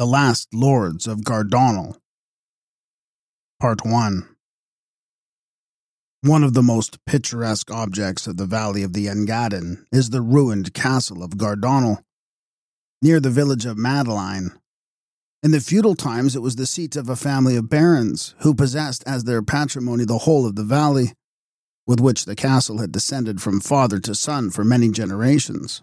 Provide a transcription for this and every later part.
The Last Lords of Gardonal. Part 1 One of the most picturesque objects of the valley of the Engadin is the ruined castle of Gardonal, near the village of Madaline. In the feudal times, it was the seat of a family of barons who possessed as their patrimony the whole of the valley, with which the castle had descended from father to son for many generations.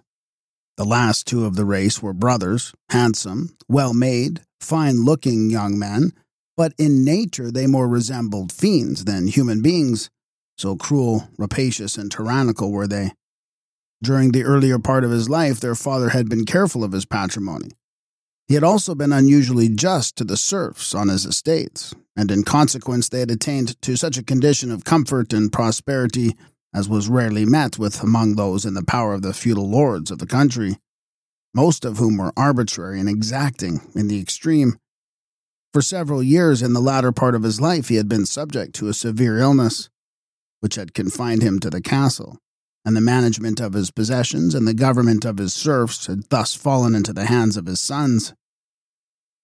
The last two of the race were brothers, handsome, well made, fine looking young men, but in nature they more resembled fiends than human beings, so cruel, rapacious, and tyrannical were they. During the earlier part of his life, their father had been careful of his patrimony. He had also been unusually just to the serfs on his estates, and in consequence they had attained to such a condition of comfort and prosperity as was rarely met with among those in the power of the feudal lords of the country, most of whom were arbitrary and exacting in the extreme. For several years in the latter part of his life, he had been subject to a severe illness, which had confined him to the castle, and the management of his possessions and the government of his serfs had thus fallen into the hands of his sons.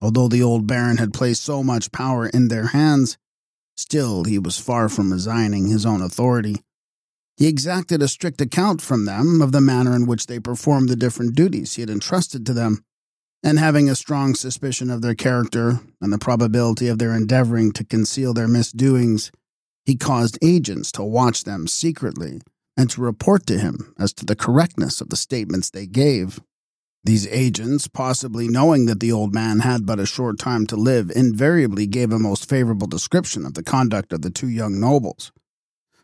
Although the old baron had placed so much power in their hands, still he was far from resigning his own authority he exacted a strict account from them of the manner in which they performed the different duties he had entrusted to them, and having a strong suspicion of their character and the probability of their endeavoring to conceal their misdoings, he caused agents to watch them secretly and to report to him as to the correctness of the statements they gave. These agents, possibly knowing that the old man had but a short time to live, invariably gave a most favorable description of the conduct of the two young nobles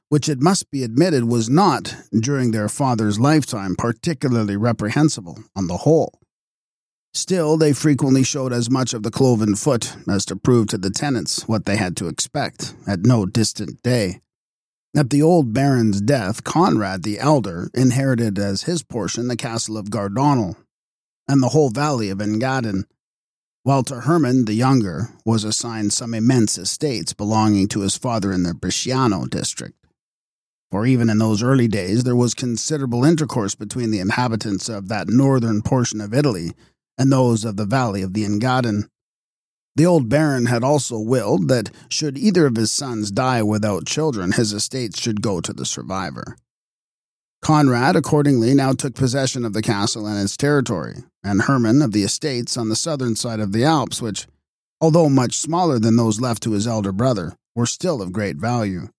which it must be admitted was not, during their father's lifetime, particularly reprehensible on the whole. Still, they frequently showed as much of the cloven foot as to prove to the tenants what they had to expect at no distant day. At the old baron's death, Conrad the elder inherited as his portion the castle of Gardonal and the whole valley of Engadin, while to Herman the younger was assigned some immense estates belonging to his father in the Bresciano district for even in those early days there was considerable intercourse between the inhabitants of that northern portion of Italy and those of the valley of the Engadin. The old baron had also willed that, should either of his sons die without children, his estates should go to the survivor. Conrad accordingly now took possession of the castle and its territory, and Hermann of the estates on the southern side of the Alps, which, although much smaller than those left to his elder brother, were still of great value.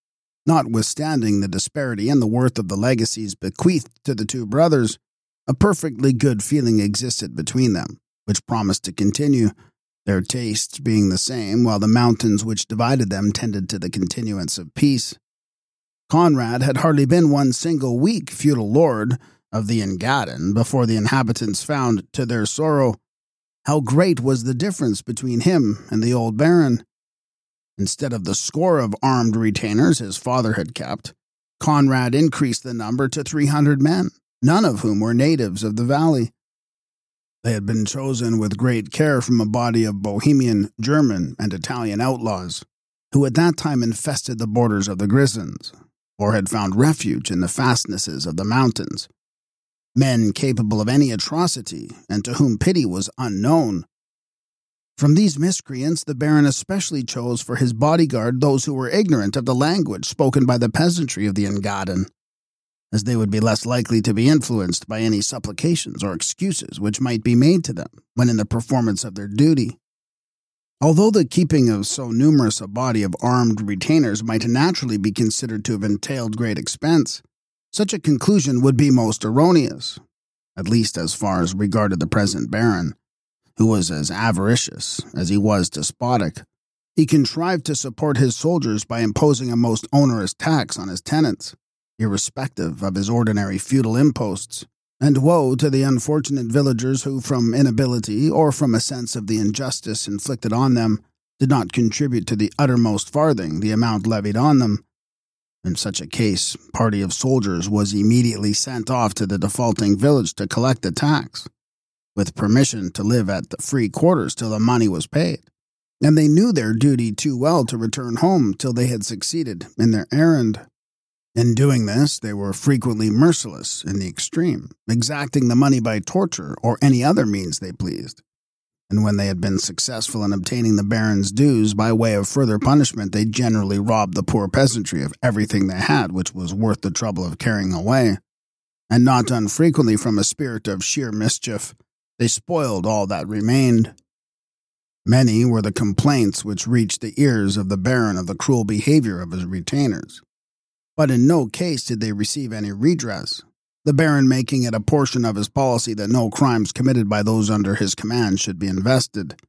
Notwithstanding the disparity in the worth of the legacies bequeathed to the two brothers, a perfectly good feeling existed between them, which promised to continue, their tastes being the same, while the mountains which divided them tended to the continuance of peace. Conrad had hardly been one single week feudal lord of the Engadin before the inhabitants found, to their sorrow, how great was the difference between him and the old baron. Instead of the score of armed retainers his father had kept, Conrad increased the number to 300 men, none of whom were natives of the valley. They had been chosen with great care from a body of Bohemian, German, and Italian outlaws, who at that time infested the borders of the Grisons, or had found refuge in the fastnesses of the mountains. Men capable of any atrocity, and to whom pity was unknown, from these miscreants, the Baron especially chose for his bodyguard those who were ignorant of the language spoken by the peasantry of the Engadin, as they would be less likely to be influenced by any supplications or excuses which might be made to them when in the performance of their duty. Although the keeping of so numerous a body of armed retainers might naturally be considered to have entailed great expense, such a conclusion would be most erroneous, at least as far as regarded the present Baron who was as avaricious as he was despotic. He contrived to support his soldiers by imposing a most onerous tax on his tenants, irrespective of his ordinary feudal imposts. And woe to the unfortunate villagers who, from inability or from a sense of the injustice inflicted on them, did not contribute to the uttermost farthing the amount levied on them. In such a case, party of soldiers was immediately sent off to the defaulting village to collect the tax with permission to live at the free quarters till the money was paid. And they knew their duty too well to return home till they had succeeded in their errand. In doing this, they were frequently merciless in the extreme, exacting the money by torture or any other means they pleased. and when they had been successful in obtaining the baron's dues by way of further punishment, they generally robbed the poor peasantry of everything they had which was worth the trouble of carrying away. And not unfrequently, from a spirit of sheer mischief, they spoiled all that remained. Many were the complaints which reached the ears of the baron of the cruel behavior of his retainers. But in no case did they receive any redress, the Baron making it a portion of his policy that no crimes committed by those under his command should be invested,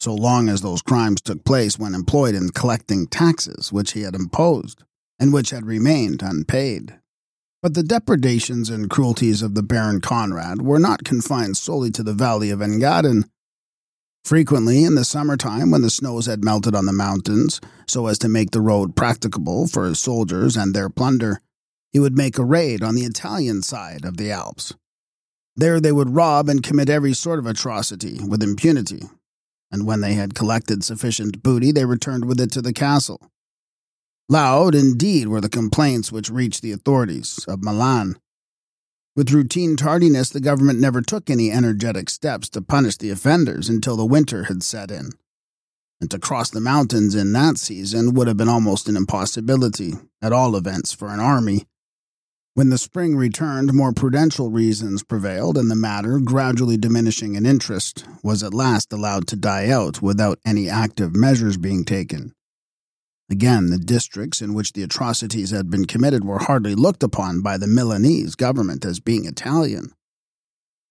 so long as those crimes took place when employed in collecting taxes which he had imposed and which had remained unpaid. But the depredations and cruelties of the Baron Conrad were not confined solely to the valley of Engadin. Frequently, in the summer time, when the snows had melted on the mountains, so as to make the road practicable for his soldiers and their plunder, he would make a raid on the Italian side of the Alps. There they would rob and commit every sort of atrocity with impunity, and when they had collected sufficient booty, they returned with it to the castle. Loud, indeed, were the complaints which reached the authorities of Milan. With routine tardiness, the government never took any energetic steps to punish the offenders until the winter had set in. And to cross the mountains in that season would have been almost an impossibility, at all events, for an army when the spring returned, more prudential reasons prevailed, and the matter, gradually diminishing in interest, was at last allowed to die out without any active measures being taken. Again, the districts in which the atrocities had been committed were hardly looked upon by the Milanese government as being Italian.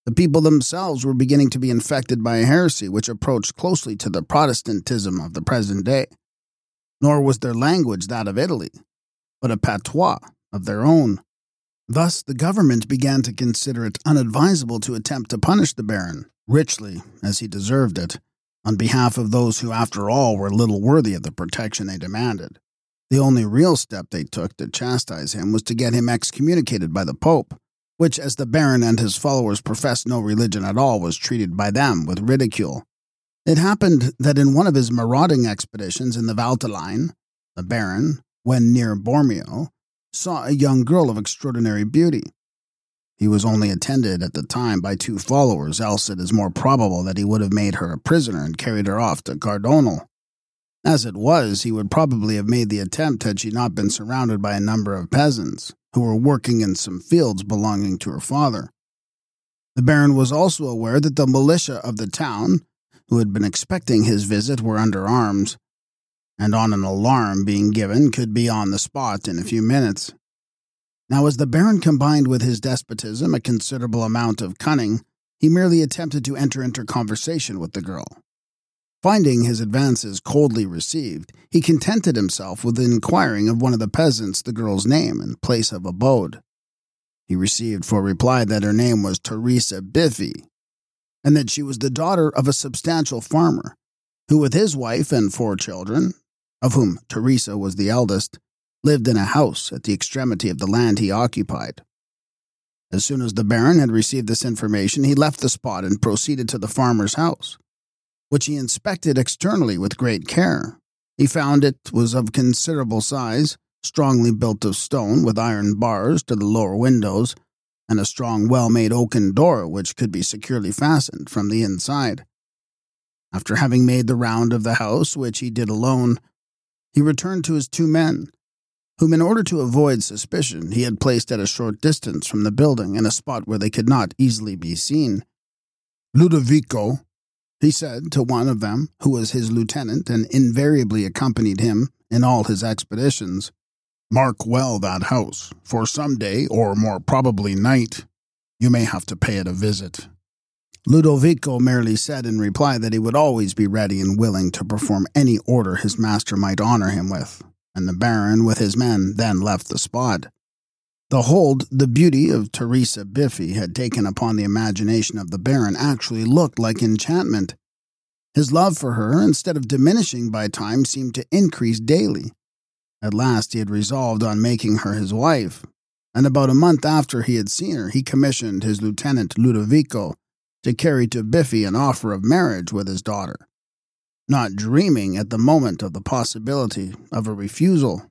The people themselves were beginning to be infected by a heresy which approached closely to the Protestantism of the present day. Nor was their language that of Italy, but a patois of their own. Thus, the government began to consider it unadvisable to attempt to punish the Baron, richly, as he deserved it, on behalf of those who, after all, were little worthy of the protection they demanded. The only real step they took to chastise him was to get him excommunicated by the Pope, which, as the Baron and his followers professed no religion at all, was treated by them with ridicule. It happened that in one of his marauding expeditions in the Valtelline, the Baron, when near Bormio, saw a young girl of extraordinary beauty. He was only attended at the time by two followers, else it is more probable that he would have made her a prisoner and carried her off to Gardonal. As it was, he would probably have made the attempt had she not been surrounded by a number of peasants, who were working in some fields belonging to her father. The Baron was also aware that the militia of the town, who had been expecting his visit, were under arms, and on an alarm being given, could be on the spot in a few minutes. Now, as the Baron combined with his despotism a considerable amount of cunning, he merely attempted to enter into conversation with the girl. Finding his advances coldly received, he contented himself with inquiring of one of the peasants the girl's name and place of abode. He received for reply that her name was Teresa Biffy, and that she was the daughter of a substantial farmer, who, with his wife and four children, of whom Teresa was the eldest, lived in a house at the extremity of the land he occupied. As soon as the Baron had received this information, he left the spot and proceeded to the farmer's house, which he inspected externally with great care. He found it was of considerable size, strongly built of stone, with iron bars to the lower windows, and a strong, well made oaken door which could be securely fastened from the inside. After having made the round of the house, which he did alone, he returned to his two men, whom, in order to avoid suspicion, he had placed at a short distance from the building in a spot where they could not easily be seen. Ludovico, he said to one of them, who was his lieutenant and invariably accompanied him in all his expeditions, mark well that house, for some day, or more probably night, you may have to pay it a visit. Ludovico merely said in reply that he would always be ready and willing to perform any order his master might honor him with, and the Baron, with his men, then left the spot. The hold the beauty of Teresa Biffy had taken upon the imagination of the Baron actually looked like enchantment. His love for her, instead of diminishing by time, seemed to increase daily. At last he had resolved on making her his wife, and about a month after he had seen her, he commissioned his lieutenant Ludovico to carry to Biffy an offer of marriage with his daughter, not dreaming at the moment of the possibility of a refusal.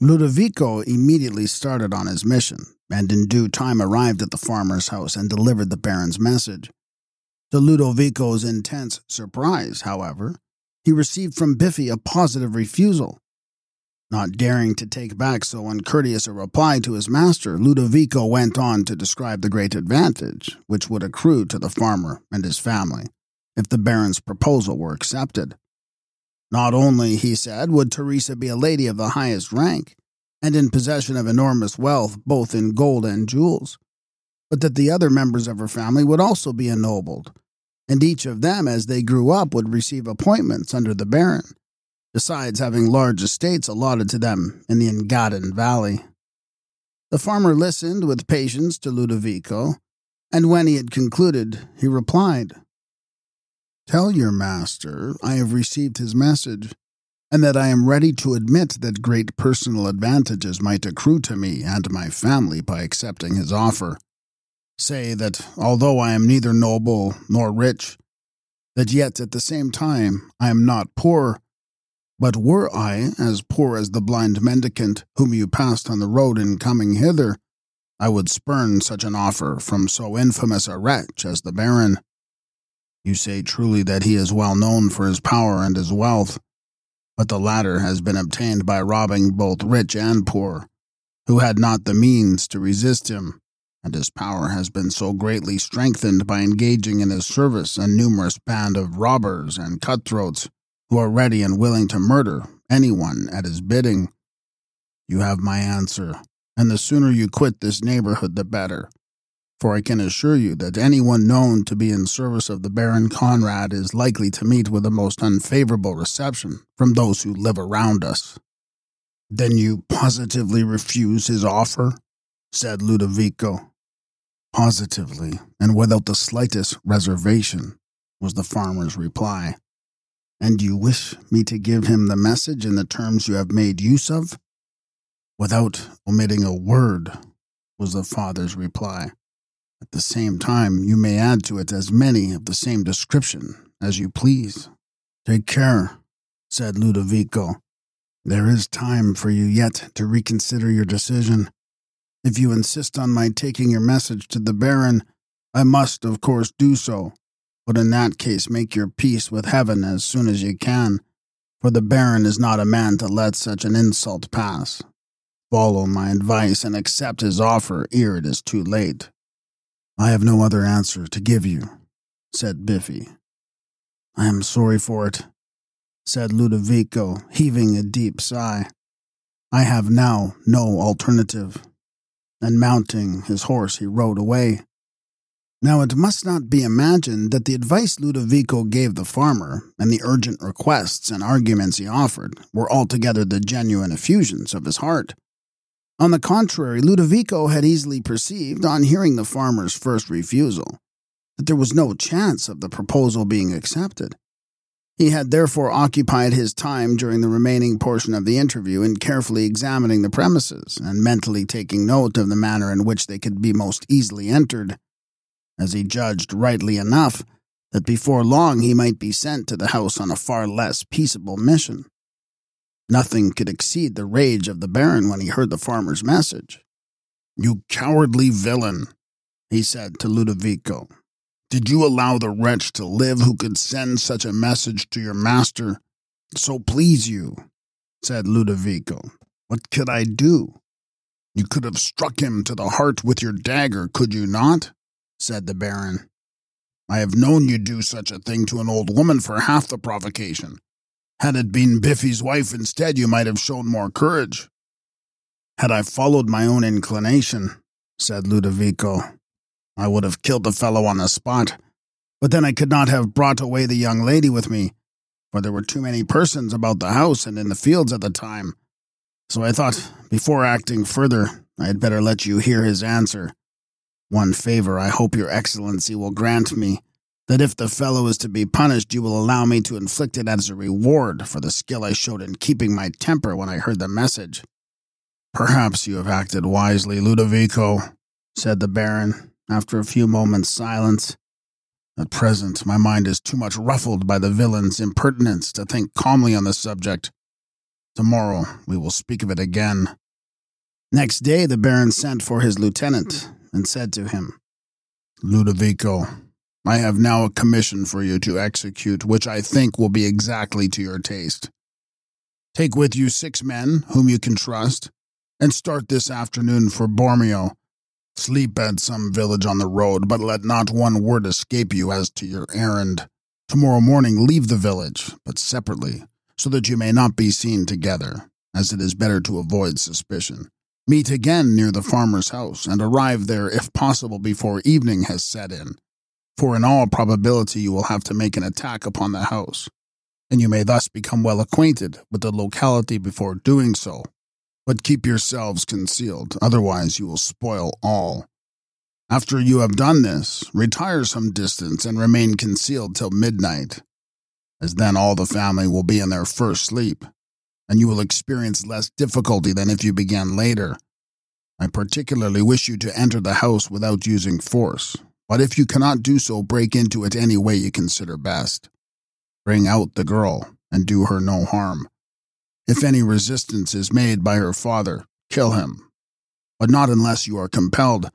Ludovico immediately started on his mission, and in due time arrived at the farmer's house and delivered the Baron's message. To Ludovico's intense surprise, however, he received from Biffy a positive refusal. Not daring to take back so uncourteous a reply to his master, Ludovico went on to describe the great advantage which would accrue to the farmer and his family if the Baron's proposal were accepted. Not only, he said, would Teresa be a lady of the highest rank, and in possession of enormous wealth both in gold and jewels, but that the other members of her family would also be ennobled, and each of them, as they grew up, would receive appointments under the Baron besides having large estates allotted to them in the Engadin Valley. The farmer listened with patience to Ludovico, and when he had concluded, he replied, Tell your master I have received his message, and that I am ready to admit that great personal advantages might accrue to me and my family by accepting his offer. Say that although I am neither noble nor rich, that yet at the same time I am not poor, but were I as poor as the blind mendicant whom you passed on the road in coming hither, I would spurn such an offer from so infamous a wretch as the Baron. You say truly that he is well known for his power and his wealth, but the latter has been obtained by robbing both rich and poor, who had not the means to resist him, and his power has been so greatly strengthened by engaging in his service a numerous band of robbers and cutthroats who are ready and willing to murder anyone at his bidding. You have my answer, and the sooner you quit this neighborhood, the better. For I can assure you that anyone known to be in service of the Baron Conrad is likely to meet with a most unfavorable reception from those who live around us. Then you positively refuse his offer? said Ludovico. Positively, and without the slightest reservation, was the farmer's reply. And you wish me to give him the message in the terms you have made use of? Without omitting a word, was the father's reply. At the same time, you may add to it as many of the same description as you please. Take care, said Ludovico. There is time for you yet to reconsider your decision. If you insist on my taking your message to the Baron, I must, of course, do so but in that case make your peace with heaven as soon as you can, for the Baron is not a man to let such an insult pass. Follow my advice and accept his offer ere it is too late. I have no other answer to give you, said Biffy. I am sorry for it, said Ludovico, heaving a deep sigh. I have now no alternative. And mounting his horse, he rode away. Now, it must not be imagined that the advice Ludovico gave the farmer and the urgent requests and arguments he offered were altogether the genuine effusions of his heart. On the contrary, Ludovico had easily perceived, on hearing the farmer's first refusal, that there was no chance of the proposal being accepted. He had therefore occupied his time during the remaining portion of the interview in carefully examining the premises and mentally taking note of the manner in which they could be most easily entered as he judged rightly enough that before long he might be sent to the house on a far less peaceable mission. Nothing could exceed the rage of the Baron when he heard the farmer's message. You cowardly villain, he said to Ludovico. Did you allow the wretch to live who could send such a message to your master? So please you, said Ludovico. What could I do? You could have struck him to the heart with your dagger, could you not? said the Baron. I have known you do such a thing to an old woman for half the provocation. Had it been Biffy's wife instead, you might have shown more courage. Had I followed my own inclination, said Ludovico, I would have killed the fellow on the spot. But then I could not have brought away the young lady with me, for there were too many persons about the house and in the fields at the time. So I thought, before acting further, I had better let you hear his answer. One favor I hope your excellency will grant me that if the fellow is to be punished, you will allow me to inflict it as a reward for the skill I showed in keeping my temper when I heard the message. Perhaps you have acted wisely, Ludovico, said the Baron, after a few moments' silence. At present, my mind is too much ruffled by the villain's impertinence to think calmly on the subject. Tomorrow we will speak of it again. Next day, the Baron sent for his lieutenant and said to him, Ludovico, I have now a commission for you to execute, which I think will be exactly to your taste. Take with you six men whom you can trust, and start this afternoon for Bormio. Sleep at some village on the road, but let not one word escape you as to your errand. Tomorrow morning leave the village, but separately, so that you may not be seen together, as it is better to avoid suspicion. Meet again near the farmer's house, and arrive there if possible before evening has set in, for in all probability you will have to make an attack upon the house and you may thus become well acquainted with the locality before doing so. But keep yourselves concealed, otherwise, you will spoil all. After you have done this, retire some distance and remain concealed till midnight, as then all the family will be in their first sleep, and you will experience less difficulty than if you began later. I particularly wish you to enter the house without using force, but if you cannot do so, break into it any way you consider best. Bring out the girl and do her no harm. If any resistance is made by her father, kill him, but not unless you are compelled,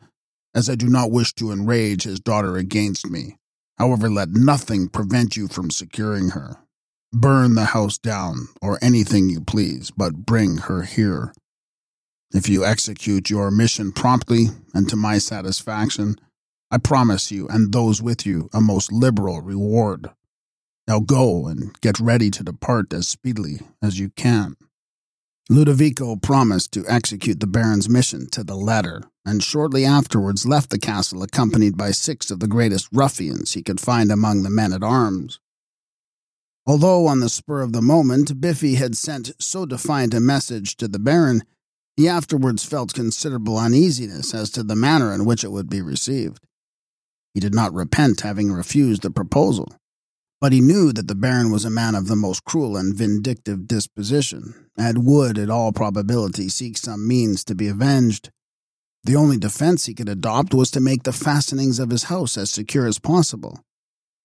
as I do not wish to enrage his daughter against me. However, let nothing prevent you from securing her. Burn the house down, or anything you please, but bring her here. If you execute your mission promptly and to my satisfaction, I promise you and those with you a most liberal reward. Now go and get ready to depart as speedily as you can. Ludovico promised to execute the Baron's mission to the letter, and shortly afterwards left the castle accompanied by six of the greatest ruffians he could find among the men at arms. Although on the spur of the moment Biffy had sent so defiant a message to the Baron, he afterwards felt considerable uneasiness as to the manner in which it would be received. He did not repent having refused the proposal, but he knew that the Baron was a man of the most cruel and vindictive disposition, and would, in all probability, seek some means to be avenged. The only defense he could adopt was to make the fastenings of his house as secure as possible,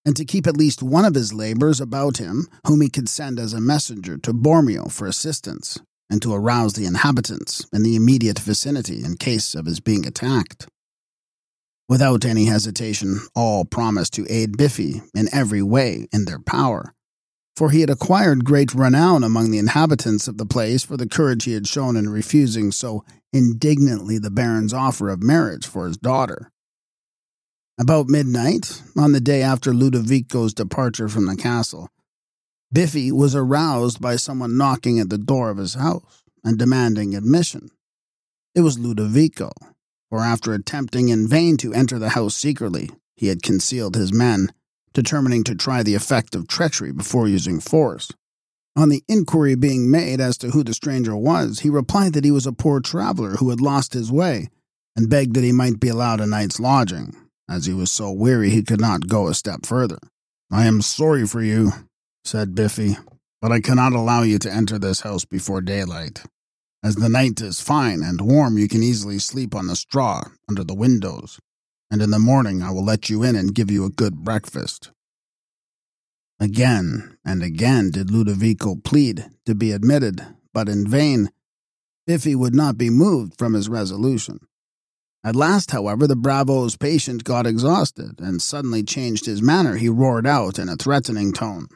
and to keep at least one of his labourers about him, whom he could send as a messenger to Bormio for assistance, and to arouse the inhabitants in the immediate vicinity in case of his being attacked. Without any hesitation, all promised to aid Biffy in every way in their power, for he had acquired great renown among the inhabitants of the place for the courage he had shown in refusing so indignantly the Baron's offer of marriage for his daughter. About midnight, on the day after Ludovico's departure from the castle, Biffy was aroused by someone knocking at the door of his house and demanding admission. It was Ludovico, for after attempting in vain to enter the house secretly, he had concealed his men, determining to try the effect of treachery before using force. On the inquiry being made as to who the stranger was, he replied that he was a poor traveler who had lost his way, and begged that he might be allowed a night's lodging, as he was so weary he could not go a step further. I am sorry for you, said Biffy, but I cannot allow you to enter this house before daylight. As the night is fine and warm, you can easily sleep on the straw under the windows, and in the morning I will let you in and give you a good breakfast. Again and again did Ludovico plead to be admitted, but in vain. Biffy would not be moved from his resolution. At last, however, the bravo's patient got exhausted and suddenly changed his manner. He roared out in a threatening tone,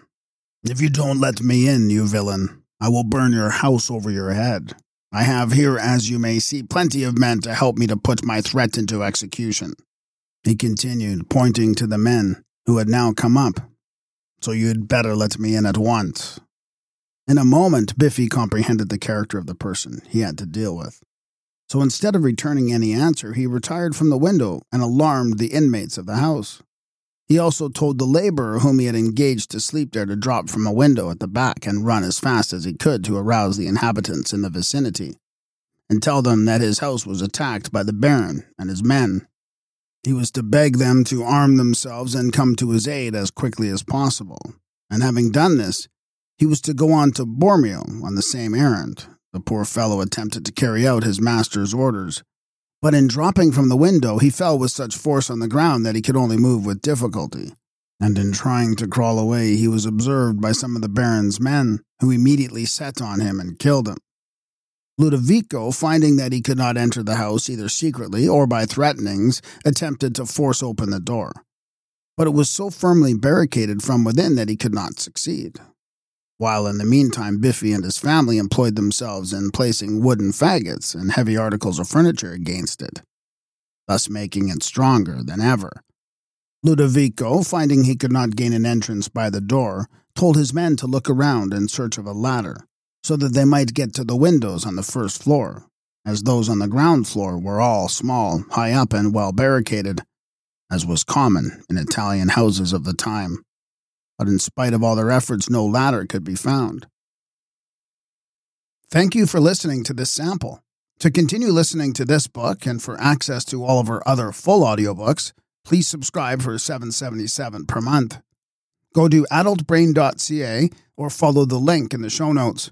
If you don't let me in, you villain, I will burn your house over your head. I have here, as you may see, plenty of men to help me to put my threat into execution. He continued, pointing to the men who had now come up. So you'd better let me in at once. In a moment, Biffy comprehended the character of the person he had to deal with. So instead of returning any answer, he retired from the window and alarmed the inmates of the house. He also told the laborer whom he had engaged to sleep there to drop from a window at the back and run as fast as he could to arouse the inhabitants in the vicinity, and tell them that his house was attacked by the Baron and his men. He was to beg them to arm themselves and come to his aid as quickly as possible, and having done this, he was to go on to Bormio on the same errand. The poor fellow attempted to carry out his master's orders, but in dropping from the window, he fell with such force on the ground that he could only move with difficulty. And in trying to crawl away, he was observed by some of the Baron's men, who immediately set on him and killed him. Ludovico, finding that he could not enter the house either secretly or by threatenings, attempted to force open the door. but it was so firmly barricaded from within that he could not succeed. While in the meantime, Biffy and his family employed themselves in placing wooden faggots and heavy articles of furniture against it, thus making it stronger than ever. Ludovico, finding he could not gain an entrance by the door, told his men to look around in search of a ladder, so that they might get to the windows on the first floor, as those on the ground floor were all small, high up, and well barricaded, as was common in Italian houses of the time. But in spite of all their efforts, no ladder could be found. Thank you for listening to this sample. To continue listening to this book and for access to all of our other full audiobooks, please subscribe for 777 per month. Go to adultbrain.ca or follow the link in the show notes.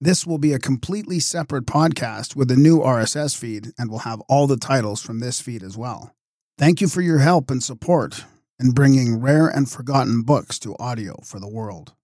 This will be a completely separate podcast with a new RSS feed and will have all the titles from this feed as well. Thank you for your help and support in bringing rare and forgotten books to audio for the world.